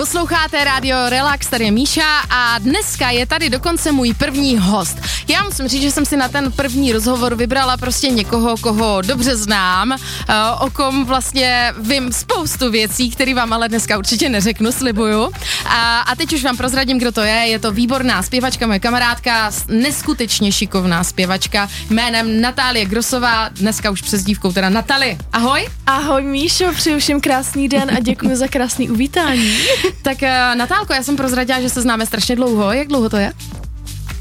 Posloucháte rádio Relax, tady je Míša a dneska je tady dokonce můj první host. Já musím říct, že jsem si na ten první rozhovor vybrala prostě někoho, koho dobře znám, eh, o kom vlastně vím spoustu věcí, které vám ale dneska určitě neřeknu, slibuju. A, a teď už vám prozradím, kdo to je. Je to výborná zpěvačka, moje kamarádka, neskutečně šikovná zpěvačka jménem Natálie Grosová, dneska už přes dívkou, teda Natali. Ahoj. Ahoj Míšo, přeju všem krásný den a děkuji za krásný uvítání. Tak uh, Natálko, já jsem prozradila, že se známe strašně dlouho. Jak dlouho to je?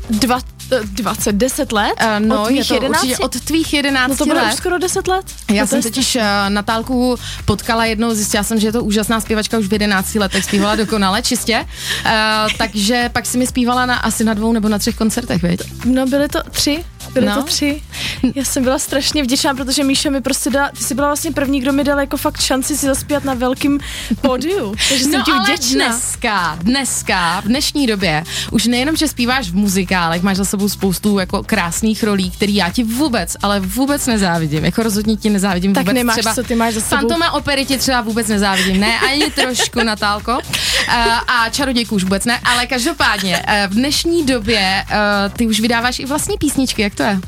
Dva, 20, 10 let? Uh, no, od tvých je to 11? určitě od tvých 11 No to bylo let. už skoro 10 let. Já To jsem totiž uh, Natálku potkala jednou, zjistila jsem, že je to úžasná zpěvačka už v 11 letech, zpívala dokonale, čistě. Uh, takže pak si mi zpívala na, asi na dvou nebo na třech koncertech, viď? No byly to tři, byly No. to tři. Já jsem byla strašně vděčná, protože Míša mi prostě dala, ty jsi byla vlastně první, kdo mi dal jako fakt šanci si zaspívat na velkým pódiu. Takže jsem No ti ale vděčná. dneska, dneska, v dnešní době, už nejenom, že zpíváš v muzikálech, máš za sebou spoustu jako krásných rolí, který já ti vůbec, ale vůbec nezávidím. Jako rozhodně ti nezávidím Tak vůbec. nemáš, třeba co ty máš za sebou. Fantoma opery ti třeba vůbec nezávidím, ne, ani trošku, Natálko. Uh, a čarodějku už vůbec ne, ale každopádně, uh, v dnešní době uh, ty už vydáváš i vlastní písničky, jak to je?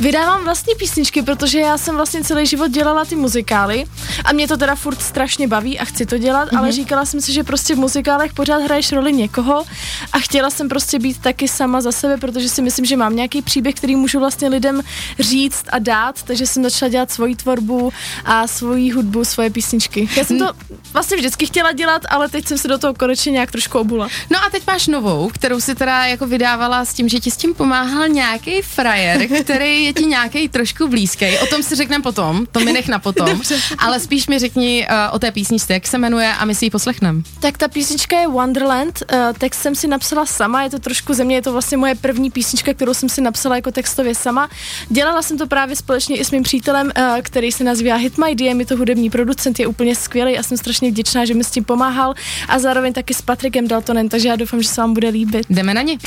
Vydávám vlastní písničky, protože já jsem vlastně celý život dělala ty muzikály a mě to teda furt strašně baví a chci to dělat, Mhm. mm-hmm. ale říkala jsem si, že prostě v muzikálech pořád hraješ roli někoho a chtěla jsem prostě být taky sama za sebe, protože si myslím, že mám nějaký příběh, který můžu vlastně lidem říct a dát, takže jsem začala dělat svoji tvorbu a svoji hudbu, svoje písničky. Já jsem to vlastně vždycky chtěla dělat, ale teď jsem se do toho konečně nějak trošku obula. No a teď máš novou, kterou si teda jako vydávala s tím, že ti s tím pomáhal nějaký frajer, který je ti nějaký trošku blízký. O tom si řekneme potom, to mi nech na potom. Ale spíš mi řekni uh, o té písničce, jak se jmenuje a my si ji poslechneme. Tak ta písnička je Wonderland, uh, text jsem si napsala sama, je to trošku ze mě, je to vlastně moje první písnička, kterou jsem si napsala jako textově sama. Dělala jsem to právě společně i s mým přítelem, uh, který se nazývá Hit My DM, je to hudební producent, je úplně skvělý a jsem strašně vděčná, že mi s tím pomáhal a zároveň taky s Patrikem Daltonem, takže já doufám, že se vám bude líbit. Jdeme na ně.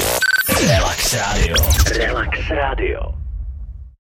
Relax Radio. Relax Radio.